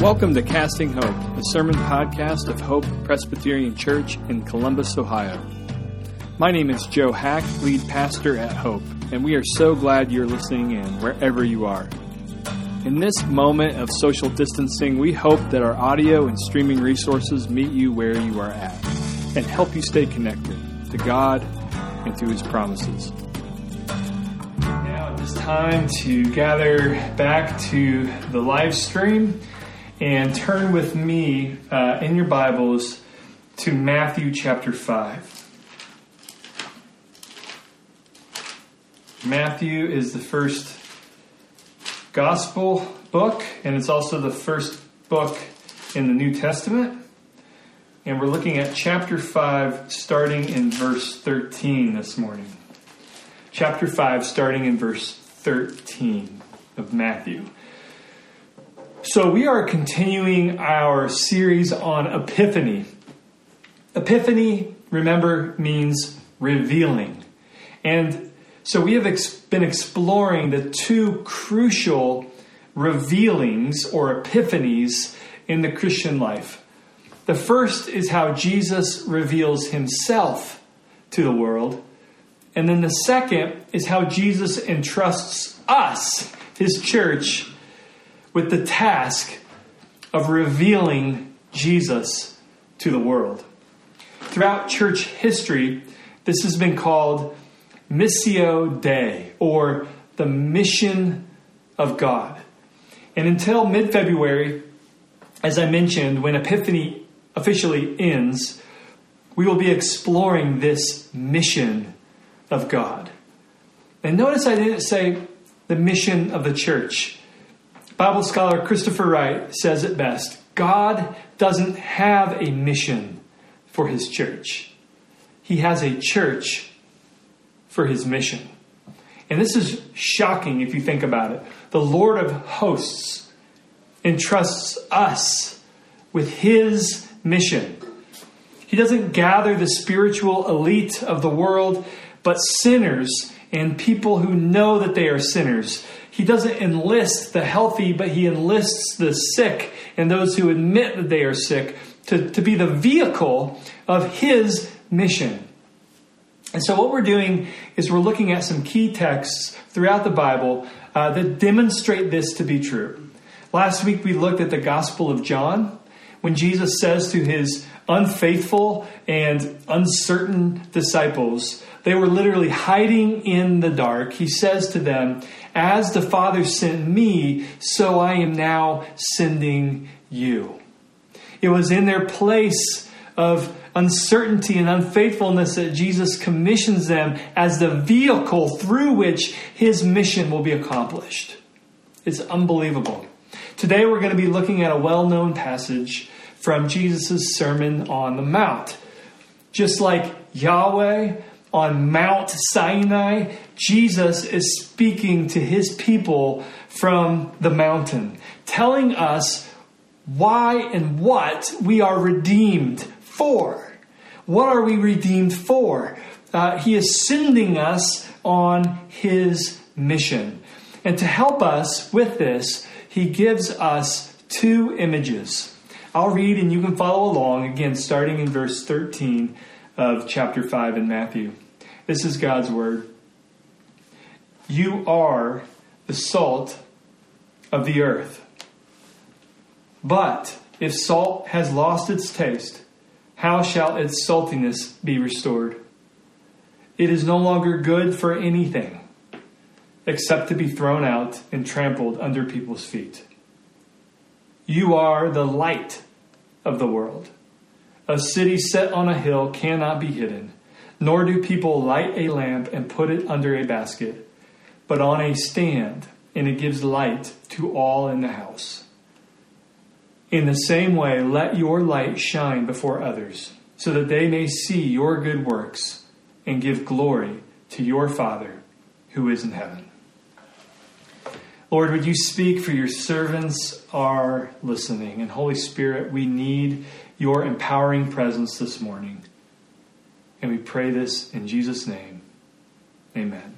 Welcome to Casting Hope, a sermon podcast of Hope Presbyterian Church in Columbus, Ohio. My name is Joe Hack, lead pastor at Hope, and we are so glad you're listening in wherever you are. In this moment of social distancing, we hope that our audio and streaming resources meet you where you are at and help you stay connected to God and to His promises. Now it is time to gather back to the live stream and turn with me uh, in your Bibles to Matthew chapter 5. Matthew is the first gospel book, and it's also the first book in the New Testament. And we're looking at chapter 5, starting in verse 13 this morning. Chapter 5, starting in verse 13 of Matthew. So, we are continuing our series on Epiphany. Epiphany, remember, means revealing. And so, we have ex- been exploring the two crucial revealings or epiphanies in the Christian life. The first is how Jesus reveals himself to the world. And then the second is how Jesus entrusts us, his church, with the task of revealing Jesus to the world. Throughout church history, this has been called Missio Dei, or the mission of God. And until mid February, as I mentioned, when Epiphany officially ends, we will be exploring this mission of God. And notice I didn't say the mission of the church. Bible scholar Christopher Wright says it best God doesn't have a mission for his church, he has a church for his mission. And this is shocking if you think about it. The Lord of hosts entrusts us with his mission. He doesn't gather the spiritual elite of the world, but sinners and people who know that they are sinners he doesn't enlist the healthy, but he enlists the sick and those who admit that they are sick to, to be the vehicle of his mission. And so, what we're doing is we're looking at some key texts throughout the Bible uh, that demonstrate this to be true. Last week, we looked at the Gospel of John when Jesus says to his unfaithful and uncertain disciples, they were literally hiding in the dark. He says to them, As the Father sent me, so I am now sending you. It was in their place of uncertainty and unfaithfulness that Jesus commissions them as the vehicle through which his mission will be accomplished. It's unbelievable. Today we're going to be looking at a well known passage from Jesus' Sermon on the Mount. Just like Yahweh on Mount Sinai, Jesus is speaking to his people from the mountain, telling us why and what we are redeemed for. What are we redeemed for? Uh, he is sending us on his mission. And to help us with this, he gives us two images. I'll read and you can follow along, again, starting in verse 13 of chapter 5 in Matthew. This is God's word. You are the salt of the earth. But if salt has lost its taste, how shall its saltiness be restored? It is no longer good for anything except to be thrown out and trampled under people's feet. You are the light of the world. A city set on a hill cannot be hidden, nor do people light a lamp and put it under a basket, but on a stand, and it gives light to all in the house. In the same way, let your light shine before others, so that they may see your good works and give glory to your Father who is in heaven. Lord, would you speak for your servants are listening? And Holy Spirit, we need your empowering presence this morning. And we pray this in Jesus' name. Amen.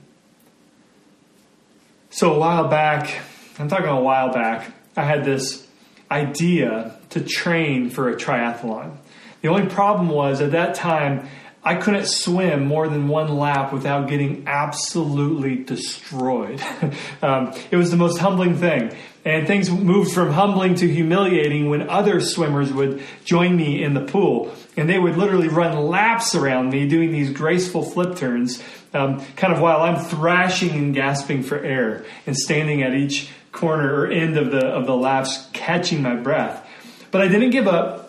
So, a while back, I'm talking a while back, I had this idea to train for a triathlon. The only problem was at that time, I couldn't swim more than one lap without getting absolutely destroyed. um, it was the most humbling thing. And things moved from humbling to humiliating when other swimmers would join me in the pool. And they would literally run laps around me doing these graceful flip turns, um, kind of while I'm thrashing and gasping for air and standing at each corner or end of the, of the laps, catching my breath. But I didn't give up.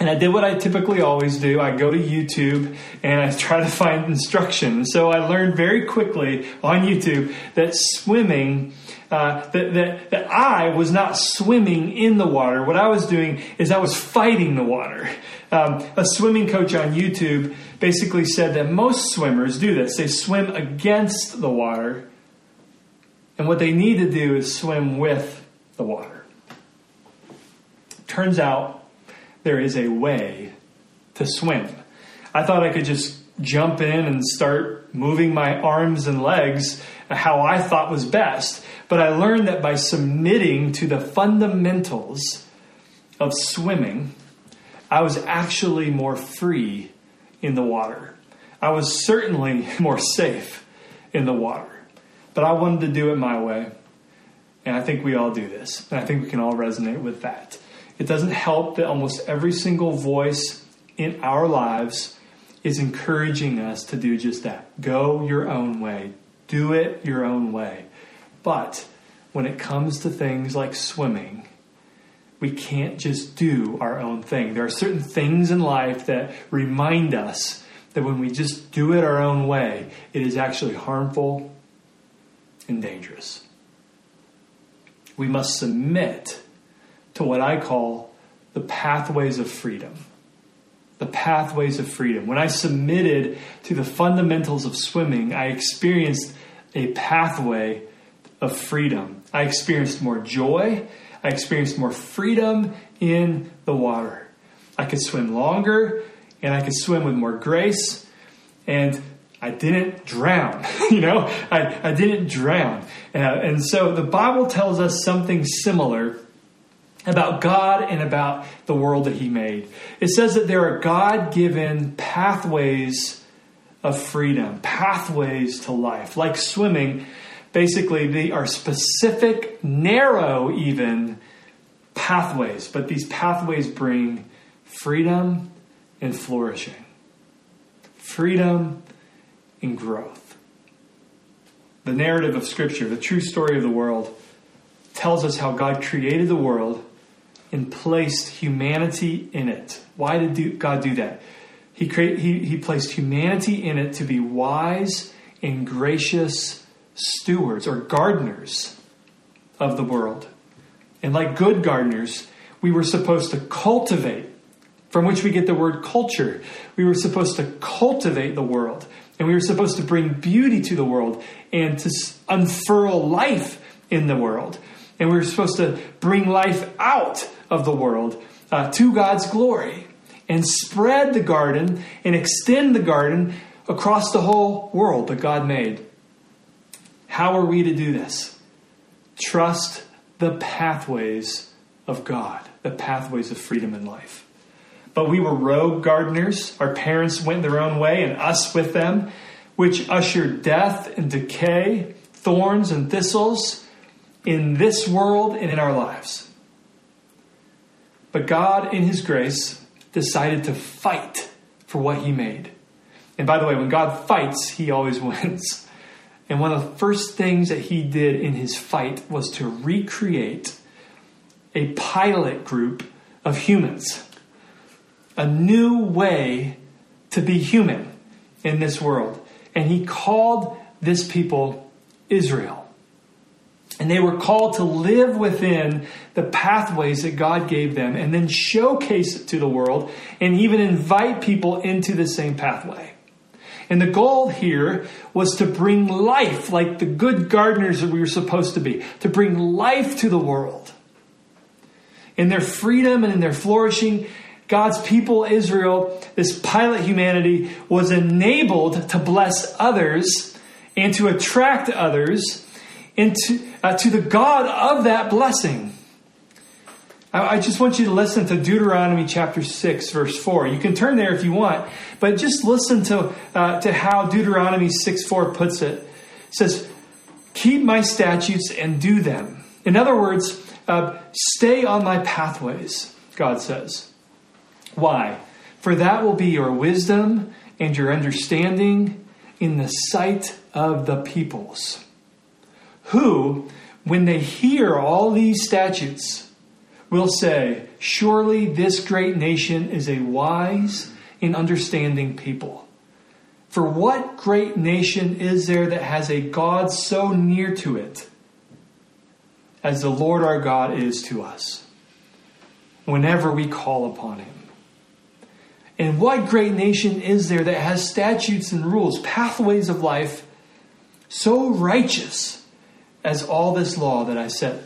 And I did what I typically always do. I go to YouTube and I try to find instruction. So I learned very quickly on YouTube that swimming, uh, that, that, that I was not swimming in the water. What I was doing is I was fighting the water. Um, a swimming coach on YouTube basically said that most swimmers do this. They swim against the water. And what they need to do is swim with the water. Turns out there is a way to swim. I thought I could just jump in and start moving my arms and legs how I thought was best. But I learned that by submitting to the fundamentals of swimming, I was actually more free in the water. I was certainly more safe in the water. But I wanted to do it my way. And I think we all do this. And I think we can all resonate with that. It doesn't help that almost every single voice in our lives is encouraging us to do just that. Go your own way, do it your own way. But when it comes to things like swimming, we can't just do our own thing. There are certain things in life that remind us that when we just do it our own way, it is actually harmful and dangerous. We must submit to what I call the pathways of freedom. The pathways of freedom. When I submitted to the fundamentals of swimming, I experienced a pathway of freedom. I experienced more joy. I experienced more freedom in the water. I could swim longer and I could swim with more grace. And I didn't drown, you know, I, I didn't drown. Uh, and so the Bible tells us something similar about God and about the world that He made. It says that there are God given pathways of freedom, pathways to life. Like swimming, basically, they are specific, narrow, even pathways, but these pathways bring freedom and flourishing, freedom and growth. The narrative of Scripture, the true story of the world, tells us how God created the world and placed humanity in it. Why did God do that? He, create, he, he placed humanity in it to be wise and gracious stewards or gardeners of the world. And like good gardeners, we were supposed to cultivate, from which we get the word culture. We were supposed to cultivate the world. And we were supposed to bring beauty to the world and to unfurl life in the world. And we were supposed to bring life out of the world uh, to God's glory and spread the garden and extend the garden across the whole world that God made. How are we to do this? Trust the pathways of God, the pathways of freedom and life. But we were rogue gardeners. Our parents went their own way and us with them, which ushered death and decay, thorns and thistles in this world and in our lives. But God, in His grace, decided to fight for what He made. And by the way, when God fights, He always wins. And one of the first things that He did in His fight was to recreate a pilot group of humans, a new way to be human in this world. And He called this people Israel. And they were called to live within the pathways that God gave them and then showcase it to the world and even invite people into the same pathway. And the goal here was to bring life, like the good gardeners that we were supposed to be, to bring life to the world. In their freedom and in their flourishing, God's people, Israel, this pilot humanity, was enabled to bless others and to attract others into, uh, to the God of that blessing. I just want you to listen to Deuteronomy chapter 6, verse 4. You can turn there if you want, but just listen to, uh, to how Deuteronomy 6 4 puts it. It says, Keep my statutes and do them. In other words, uh, stay on my pathways, God says. Why? For that will be your wisdom and your understanding in the sight of the peoples, who, when they hear all these statutes, will say, Surely this great nation is a wise and understanding people. For what great nation is there that has a God so near to it as the Lord our God is to us whenever we call upon him? And what great nation is there that has statutes and rules, pathways of life so righteous as all this law that I set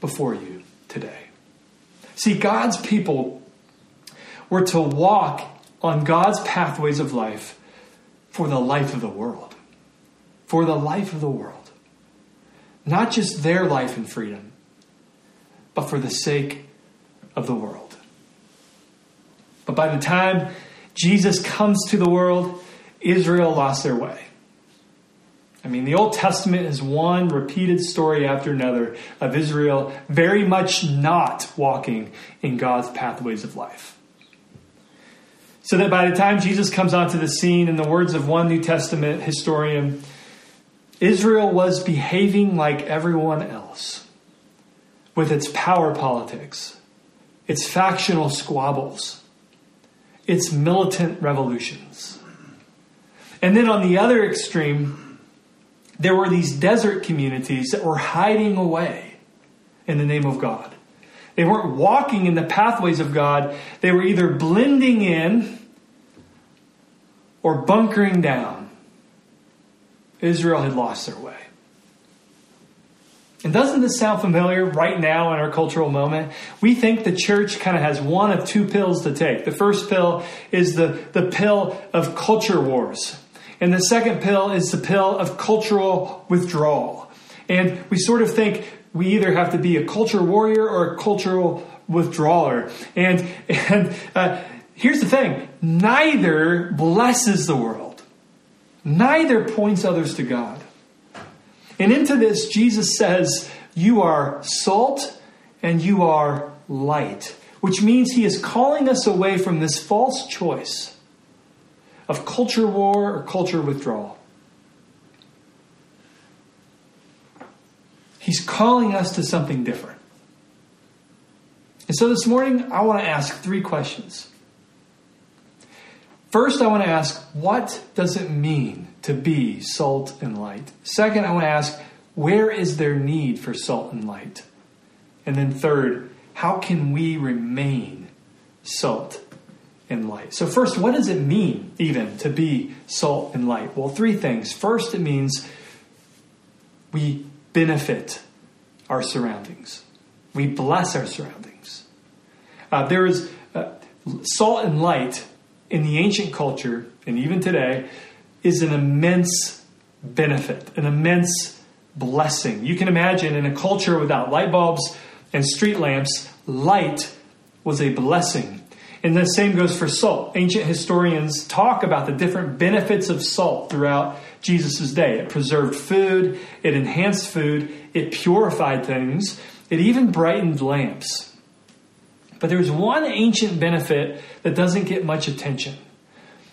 before you today? See, God's people were to walk on God's pathways of life for the life of the world. For the life of the world. Not just their life and freedom, but for the sake of the world. But by the time Jesus comes to the world, Israel lost their way. I mean, the Old Testament is one repeated story after another of Israel very much not walking in God's pathways of life. So that by the time Jesus comes onto the scene, in the words of one New Testament historian, Israel was behaving like everyone else with its power politics, its factional squabbles, its militant revolutions. And then on the other extreme, there were these desert communities that were hiding away in the name of God. They weren't walking in the pathways of God. They were either blending in or bunkering down. Israel had lost their way. And doesn't this sound familiar right now in our cultural moment? We think the church kind of has one of two pills to take. The first pill is the, the pill of culture wars. And the second pill is the pill of cultural withdrawal. And we sort of think we either have to be a culture warrior or a cultural withdrawer. And, and uh, here's the thing neither blesses the world, neither points others to God. And into this, Jesus says, You are salt and you are light, which means he is calling us away from this false choice of culture war or culture withdrawal. He's calling us to something different. And so this morning, I want to ask three questions. First, I want to ask, what does it mean to be salt and light? Second, I want to ask, where is there need for salt and light? And then third, how can we remain salt and light. So, first, what does it mean even to be salt and light? Well, three things. First, it means we benefit our surroundings, we bless our surroundings. Uh, there is uh, salt and light in the ancient culture, and even today, is an immense benefit, an immense blessing. You can imagine in a culture without light bulbs and street lamps, light was a blessing and the same goes for salt. Ancient historians talk about the different benefits of salt throughout Jesus' day. It preserved food, it enhanced food, it purified things, it even brightened lamps. But there's one ancient benefit that doesn't get much attention.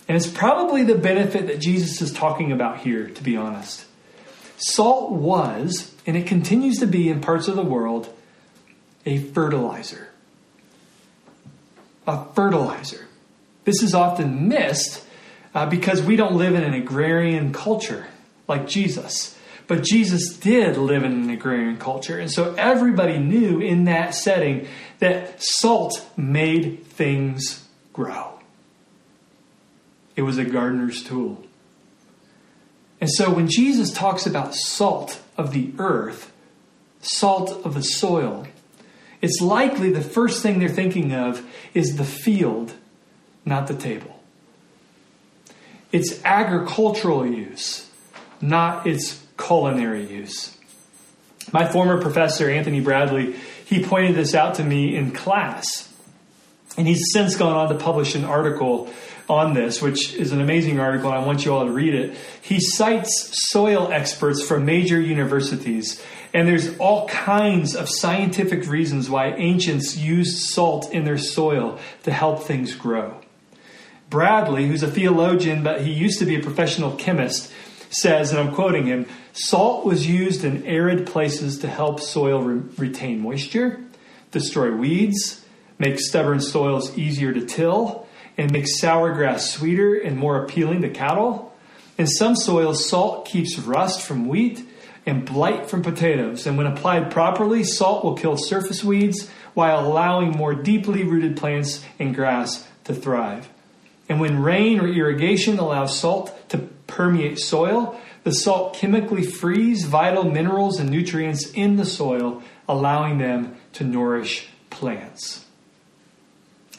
And it's probably the benefit that Jesus is talking about here, to be honest. Salt was, and it continues to be in parts of the world, a fertilizer a fertilizer. This is often missed uh, because we don't live in an agrarian culture like Jesus. But Jesus did live in an agrarian culture. And so everybody knew in that setting that salt made things grow. It was a gardener's tool. And so when Jesus talks about salt of the earth, salt of the soil, it's likely the first thing they're thinking of is the field, not the table. It's agricultural use, not its culinary use. My former professor, Anthony Bradley, he pointed this out to me in class. And he's since gone on to publish an article on this, which is an amazing article, and I want you all to read it. He cites soil experts from major universities, and there's all kinds of scientific reasons why ancients used salt in their soil to help things grow. Bradley, who's a theologian, but he used to be a professional chemist, says, and I'm quoting him salt was used in arid places to help soil re- retain moisture, destroy weeds, make stubborn soils easier to till, and makes sour grass sweeter and more appealing to cattle. In some soils, salt keeps rust from wheat and blight from potatoes, and when applied properly, salt will kill surface weeds while allowing more deeply rooted plants and grass to thrive. And when rain or irrigation allows salt to permeate soil, the salt chemically frees vital minerals and nutrients in the soil, allowing them to nourish plants.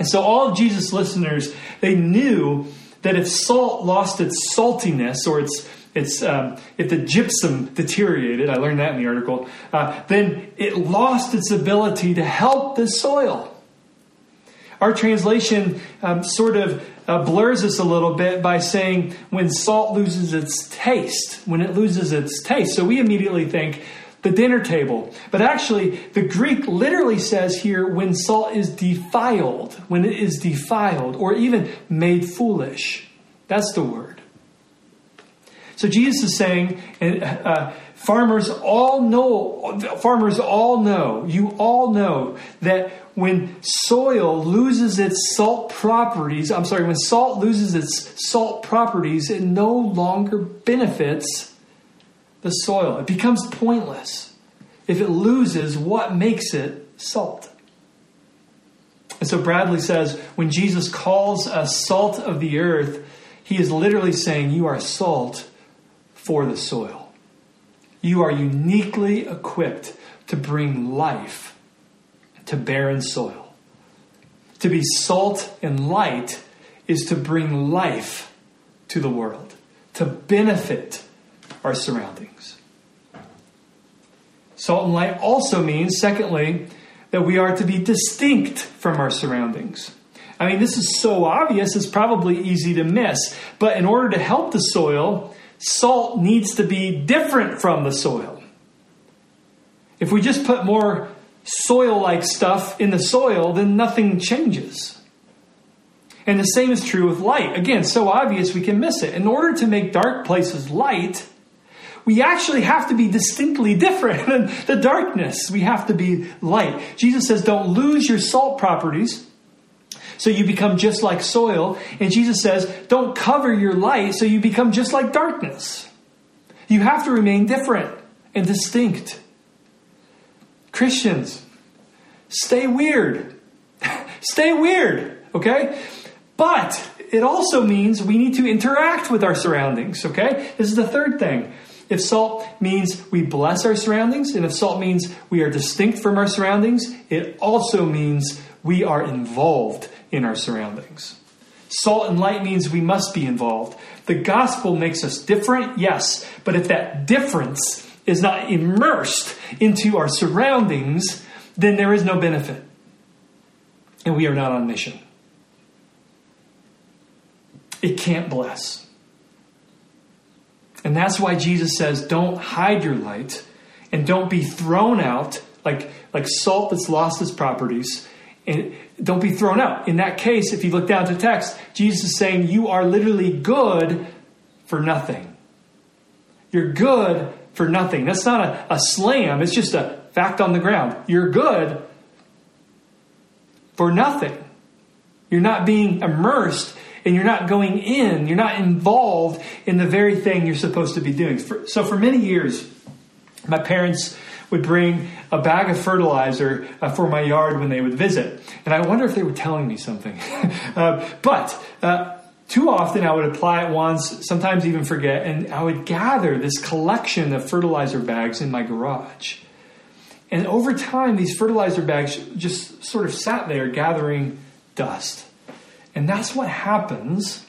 And so all of Jesus' listeners, they knew that if salt lost its saltiness or its it's um, if the gypsum deteriorated, I learned that in the article, uh, then it lost its ability to help the soil. Our translation um, sort of uh, blurs this a little bit by saying when salt loses its taste, when it loses its taste. So we immediately think the dinner table. But actually, the Greek literally says here when salt is defiled, when it is defiled, or even made foolish. That's the word. So Jesus is saying, uh, farmers all know, farmers all know, you all know that when soil loses its salt properties, I'm sorry, when salt loses its salt properties, it no longer benefits the soil. It becomes pointless if it loses what makes it salt. And so Bradley says when Jesus calls us salt of the earth, he is literally saying, You are salt for the soil. You are uniquely equipped to bring life to barren soil. To be salt and light is to bring life to the world, to benefit our surroundings. Salt and light also means, secondly, that we are to be distinct from our surroundings. I mean, this is so obvious, it's probably easy to miss. But in order to help the soil, salt needs to be different from the soil. If we just put more soil like stuff in the soil, then nothing changes. And the same is true with light. Again, so obvious we can miss it. In order to make dark places light, we actually have to be distinctly different than the darkness. We have to be light. Jesus says, don't lose your salt properties so you become just like soil. And Jesus says, don't cover your light so you become just like darkness. You have to remain different and distinct. Christians, stay weird. stay weird, okay? But it also means we need to interact with our surroundings, okay? This is the third thing. If salt means we bless our surroundings, and if salt means we are distinct from our surroundings, it also means we are involved in our surroundings. Salt and light means we must be involved. The gospel makes us different, yes, but if that difference is not immersed into our surroundings, then there is no benefit. And we are not on mission. It can't bless. And that's why Jesus says, don't hide your light and don't be thrown out like, like salt that's lost its properties. And don't be thrown out. In that case, if you look down to text, Jesus is saying, You are literally good for nothing. You're good for nothing. That's not a, a slam, it's just a fact on the ground. You're good for nothing. You're not being immersed and you're not going in, you're not involved in the very thing you're supposed to be doing. For, so, for many years, my parents would bring a bag of fertilizer uh, for my yard when they would visit. And I wonder if they were telling me something. uh, but uh, too often I would apply it once, sometimes even forget, and I would gather this collection of fertilizer bags in my garage. And over time, these fertilizer bags just sort of sat there gathering dust. And that's what happens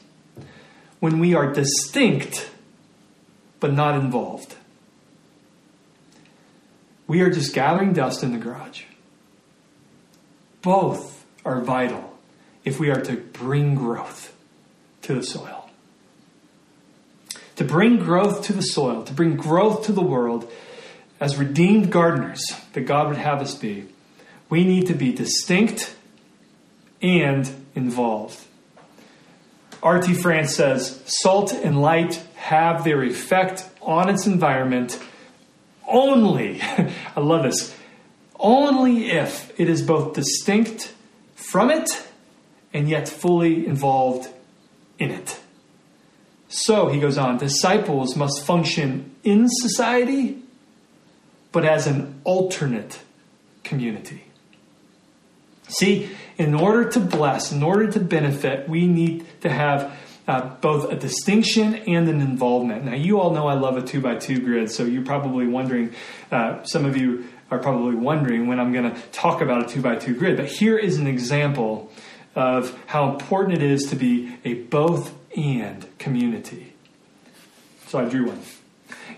when we are distinct but not involved. We are just gathering dust in the garage. both are vital if we are to bring growth to the soil. To bring growth to the soil, to bring growth to the world, as redeemed gardeners that God would have us be, we need to be distinct and involved. R.T. France says salt and light have their effect on its environment only, I love this, only if it is both distinct from it and yet fully involved in it. So, he goes on, disciples must function in society, but as an alternate community. See, in order to bless, in order to benefit, we need to have uh, both a distinction and an involvement. Now, you all know I love a two by two grid, so you're probably wondering, uh, some of you are probably wondering when I'm going to talk about a two by two grid. But here is an example of how important it is to be a both and community. So I drew one.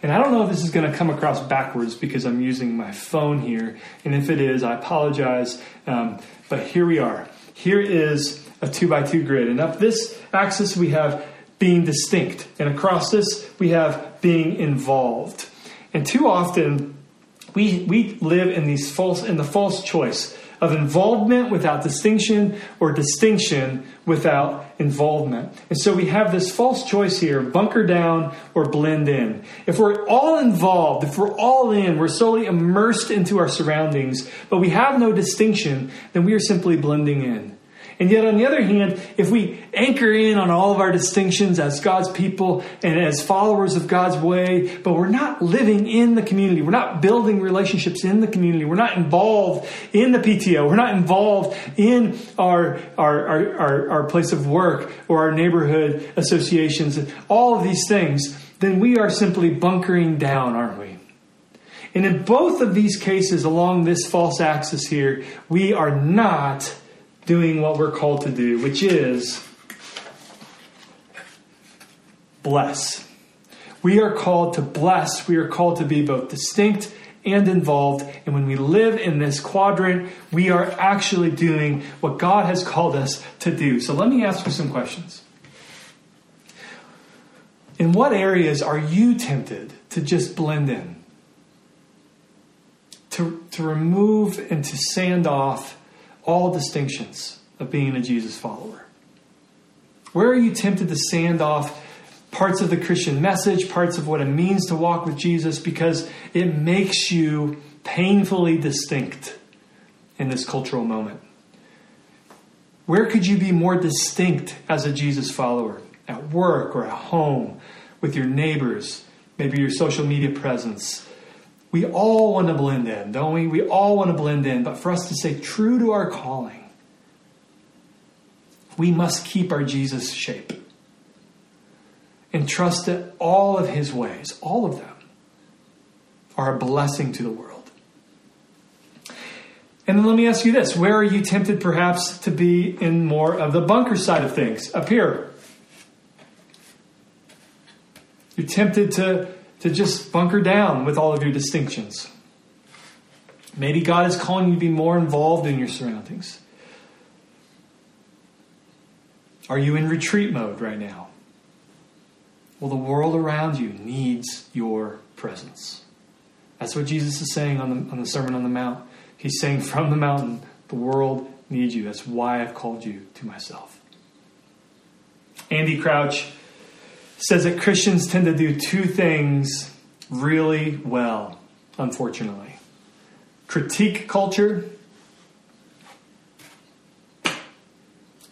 And I don't know if this is going to come across backwards because I'm using my phone here. And if it is, I apologize. Um, but here we are. Here is a two by two grid. And up this axis, we have being distinct. And across this, we have being involved. And too often, we, we live in these false in the false choice of involvement without distinction or distinction without involvement. And so we have this false choice here bunker down or blend in. If we're all involved, if we're all in, we're solely immersed into our surroundings, but we have no distinction, then we are simply blending in. And yet, on the other hand, if we anchor in on all of our distinctions as God's people and as followers of God's way, but we're not living in the community, we're not building relationships in the community, we're not involved in the PTO, we're not involved in our, our, our, our, our place of work or our neighborhood associations, all of these things, then we are simply bunkering down, aren't we? And in both of these cases along this false axis here, we are not doing what we're called to do, which is bless. We are called to bless. We are called to be both distinct and involved. And when we live in this quadrant, we are actually doing what God has called us to do. So let me ask you some questions. In what areas are you tempted to just blend in? To, to remove and to sand off all distinctions of being a Jesus follower? Where are you tempted to sand off parts of the Christian message, parts of what it means to walk with Jesus, because it makes you painfully distinct in this cultural moment? Where could you be more distinct as a Jesus follower? At work or at home, with your neighbors, maybe your social media presence, we all want to blend in, don't we? We all want to blend in, but for us to stay true to our calling, we must keep our Jesus shape and trust that all of his ways, all of them, are a blessing to the world. And then let me ask you this where are you tempted perhaps to be in more of the bunker side of things? Up here. You're tempted to to just bunker down with all of your distinctions. Maybe God is calling you to be more involved in your surroundings. Are you in retreat mode right now? Well, the world around you needs your presence. That's what Jesus is saying on the, on the Sermon on the Mount. He's saying from the mountain, the world needs you. That's why I've called you to myself. Andy Crouch says that Christians tend to do two things really well, unfortunately critique culture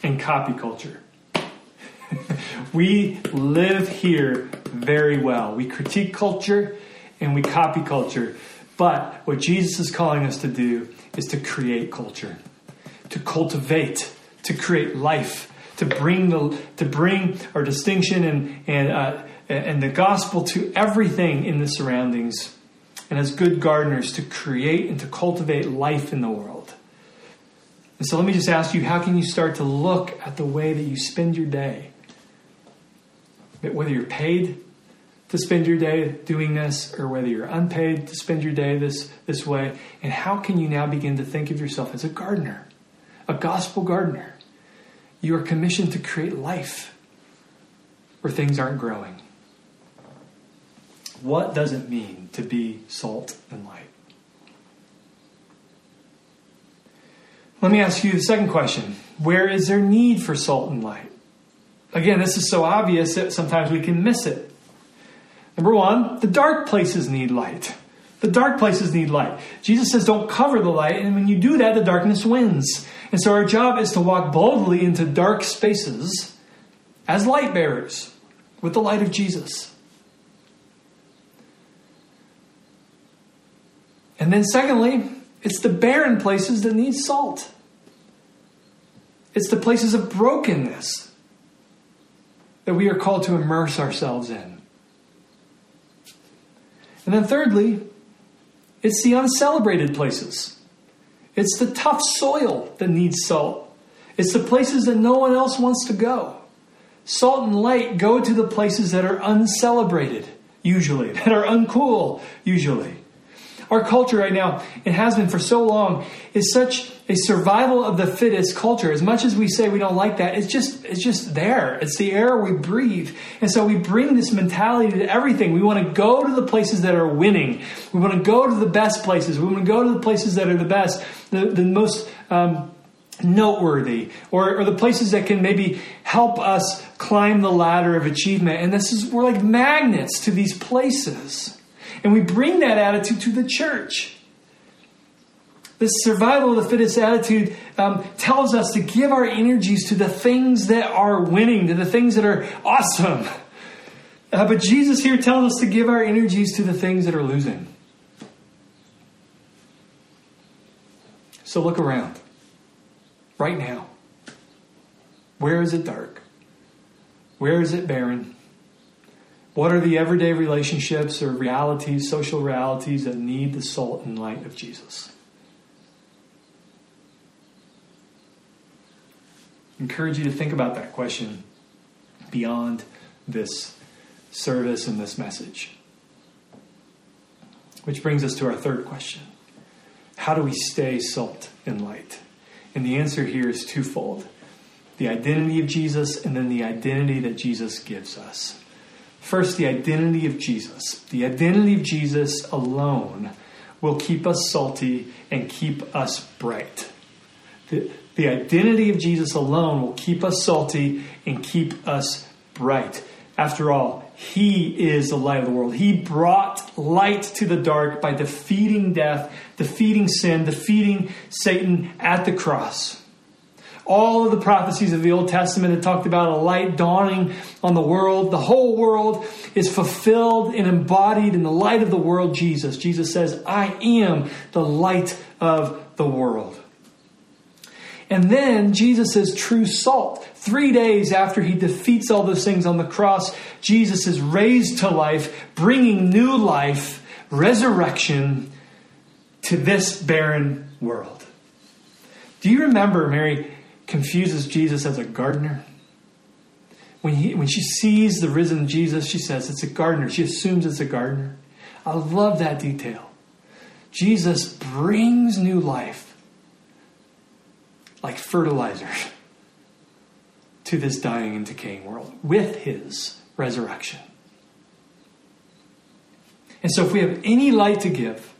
and copy culture. we live here very well. We critique culture and we copy culture. But what Jesus is calling us to do is to create culture, to cultivate, to create life to bring the to bring our distinction and and uh, and the gospel to everything in the surroundings, and as good gardeners to create and to cultivate life in the world. And so, let me just ask you: How can you start to look at the way that you spend your day? Whether you're paid to spend your day doing this, or whether you're unpaid to spend your day this this way, and how can you now begin to think of yourself as a gardener? a gospel gardener, you are commissioned to create life where things aren't growing. What does it mean to be salt and light? Let me ask you the second question Where is there need for salt and light? Again, this is so obvious that sometimes we can miss it. Number one, the dark places need light. The dark places need light. Jesus says, don't cover the light, and when you do that, the darkness wins. And so our job is to walk boldly into dark spaces as light bearers with the light of Jesus. And then, secondly, it's the barren places that need salt. It's the places of brokenness that we are called to immerse ourselves in. And then, thirdly, it's the uncelebrated places. It's the tough soil that needs salt. It's the places that no one else wants to go. Salt and light go to the places that are uncelebrated, usually, that are uncool, usually. Our culture right now, it has been for so long, is such a survival of the fittest culture. As much as we say we don't like that, it's just it's just there. It's the air we breathe. And so we bring this mentality to everything. We want to go to the places that are winning. We want to go to the best places. We want to go to the places that are the best, the, the most um, noteworthy or, or, the places that can maybe help us climb the ladder of achievement and this is we're like magnets to these places and we bring that attitude to the church. This survival of the fittest attitude um, tells us to give our energies to the things that are winning, to the things that are awesome. Uh, but Jesus here tells us to give our energies to the things that are losing. So look around right now. Where is it dark? Where is it barren? What are the everyday relationships or realities, social realities that need the salt and light of Jesus? I encourage you to think about that question beyond this service and this message. Which brings us to our third question How do we stay salt and light? And the answer here is twofold the identity of Jesus and then the identity that Jesus gives us. First, the identity of Jesus. The identity of Jesus alone will keep us salty and keep us bright. The, the identity of Jesus alone will keep us salty and keep us bright. After all, He is the light of the world. He brought light to the dark by defeating death, defeating sin, defeating Satan at the cross. All of the prophecies of the Old Testament that talked about a light dawning on the world, the whole world is fulfilled and embodied in the light of the world, Jesus. Jesus says, I am the light of the world. And then Jesus is true salt. Three days after he defeats all those things on the cross, Jesus is raised to life, bringing new life, resurrection to this barren world. Do you remember Mary confuses Jesus as a gardener. When, he, when she sees the risen Jesus, she says it's a gardener. She assumes it's a gardener. I love that detail. Jesus brings new life like fertilizer to this dying and decaying world with his resurrection. And so, if we have any light to give,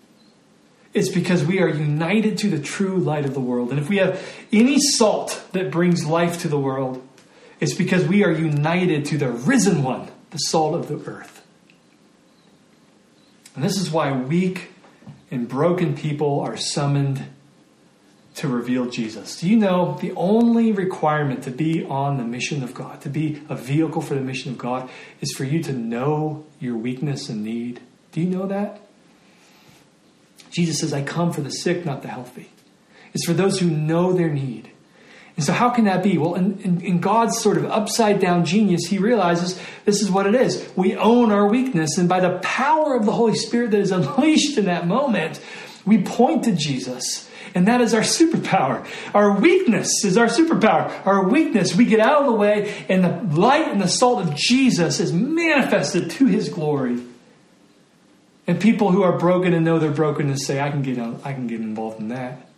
it's because we are united to the true light of the world. And if we have any salt that brings life to the world, it's because we are united to the risen one, the salt of the earth. And this is why weak and broken people are summoned to reveal Jesus. Do you know the only requirement to be on the mission of God, to be a vehicle for the mission of God, is for you to know your weakness and need? Do you know that? Jesus says, I come for the sick, not the healthy. It's for those who know their need. And so, how can that be? Well, in, in, in, God's sort of upside down genius, He realizes this is what it is. We own our weakness, and by the power of the Holy Spirit that is unleashed in that moment, we point to Jesus. And that is our superpower. Our weakness is our superpower. Our weakness, we get out of the way, and the light and the salt of Jesus is manifested to His glory. And people who are broken and know their brokenness say, I can get on, I can get involved in that.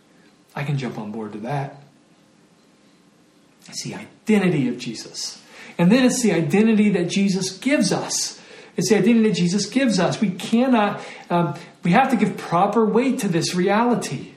I can jump on board to that. It's the identity of Jesus. And then it's the identity that Jesus gives us. It's the identity that Jesus gives us. We cannot, um, we have to give proper weight to this reality.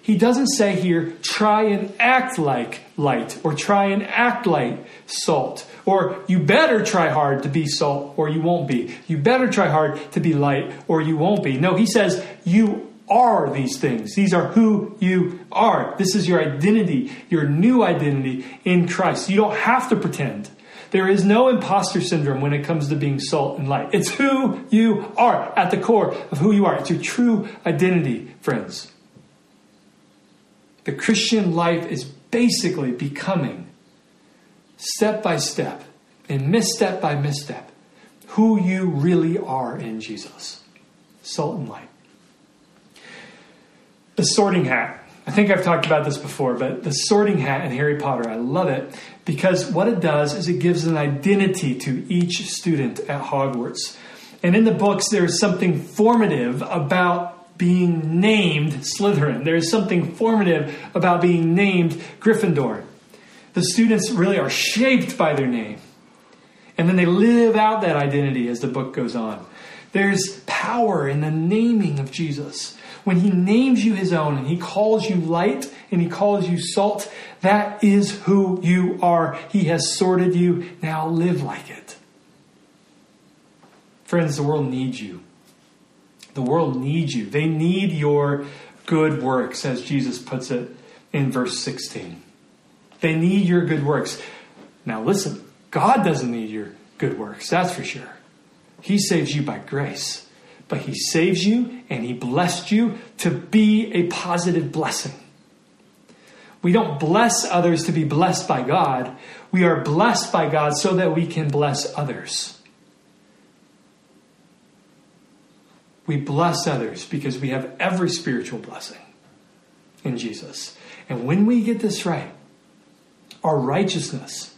He doesn't say here, try and act like light, or try and act like salt, or you better try hard to be salt, or you won't be. You better try hard to be light, or you won't be. No, he says, you are these things. These are who you are. This is your identity, your new identity in Christ. You don't have to pretend. There is no imposter syndrome when it comes to being salt and light. It's who you are at the core of who you are. It's your true identity, friends. The Christian life is basically becoming, step by step, and misstep by misstep, who you really are in Jesus. Salt and light. The sorting hat. I think I've talked about this before, but the sorting hat in Harry Potter, I love it because what it does is it gives an identity to each student at Hogwarts. And in the books, there's something formative about being named Slytherin. There's something formative about being named Gryffindor. The students really are shaped by their name. And then they live out that identity as the book goes on. There's power in the naming of Jesus. When he names you his own and he calls you light and he calls you salt, that is who you are. He has sorted you. Now live like it. Friends, the world needs you. The world needs you. They need your good works, as Jesus puts it in verse 16. They need your good works. Now, listen, God doesn't need your good works, that's for sure. He saves you by grace, but He saves you and He blessed you to be a positive blessing. We don't bless others to be blessed by God. We are blessed by God so that we can bless others. We bless others because we have every spiritual blessing in Jesus. And when we get this right, our righteousness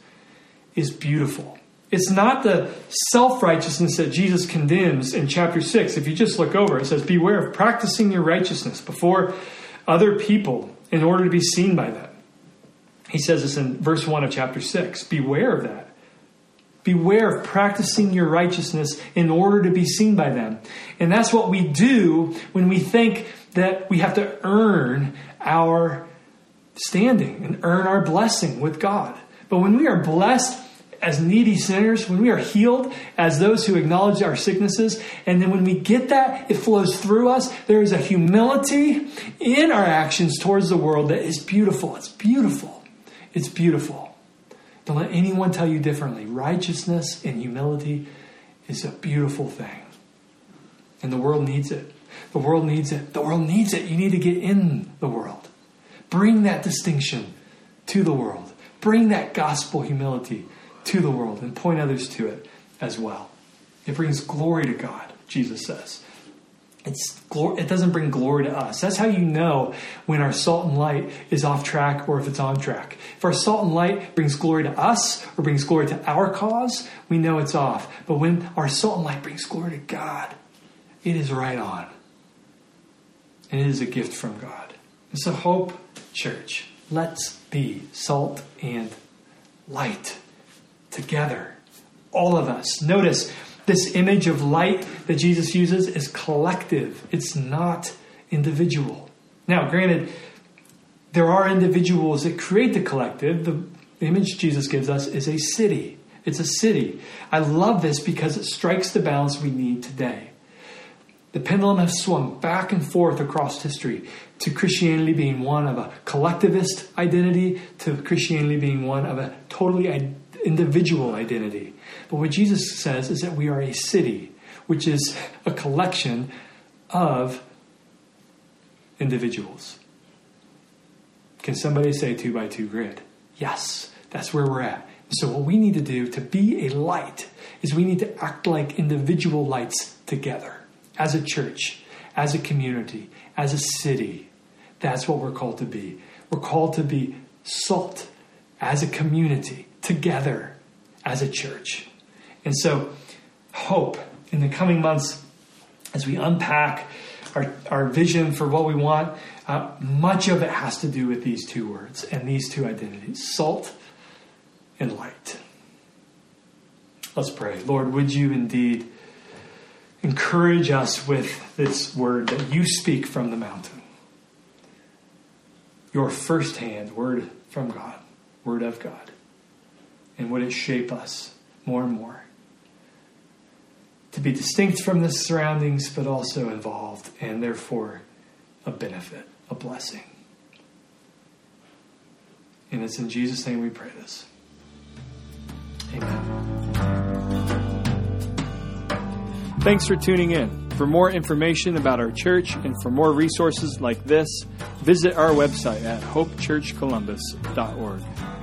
is beautiful. It's not the self righteousness that Jesus condemns in chapter 6. If you just look over, it says, Beware of practicing your righteousness before other people in order to be seen by them. He says this in verse 1 of chapter 6. Beware of that. Beware of practicing your righteousness in order to be seen by them. And that's what we do when we think that we have to earn our standing and earn our blessing with God. But when we are blessed as needy sinners, when we are healed as those who acknowledge our sicknesses, and then when we get that, it flows through us. There is a humility in our actions towards the world that is beautiful. It's beautiful. It's beautiful. Don't let anyone tell you differently. Righteousness and humility is a beautiful thing. And the world needs it. The world needs it. The world needs it. You need to get in the world. Bring that distinction to the world. Bring that gospel humility to the world and point others to it as well. It brings glory to God, Jesus says. It's, it doesn't bring glory to us. That's how you know when our salt and light is off track or if it's on track. If our salt and light brings glory to us or brings glory to our cause, we know it's off. But when our salt and light brings glory to God, it is right on. And it is a gift from God. It's a Hope Church, let's be salt and light together. All of us. Notice this image of light that Jesus uses is collective, it's not individual. Now, granted, there are individuals that create the collective. The image Jesus gives us is a city. It's a city. I love this because it strikes the balance we need today. The pendulum has swung back and forth across history to Christianity being one of a collectivist identity, to Christianity being one of a totally individual identity. But what Jesus says is that we are a city, which is a collection of individuals. Can somebody say two by two grid? Yes, that's where we're at. So, what we need to do to be a light is we need to act like individual lights together as a church, as a community, as a city. That's what we're called to be. We're called to be salt as a community, together as a church. And so, hope in the coming months as we unpack our, our vision for what we want, uh, much of it has to do with these two words and these two identities salt and light. Let's pray. Lord, would you indeed encourage us with this word that you speak from the mountain? Your firsthand word from God, word of God. And would it shape us more and more to be distinct from the surroundings, but also involved and therefore a benefit, a blessing. And it's in Jesus' name we pray this. Amen. Thanks for tuning in. For more information about our church and for more resources like this, visit our website at hopechurchcolumbus.org.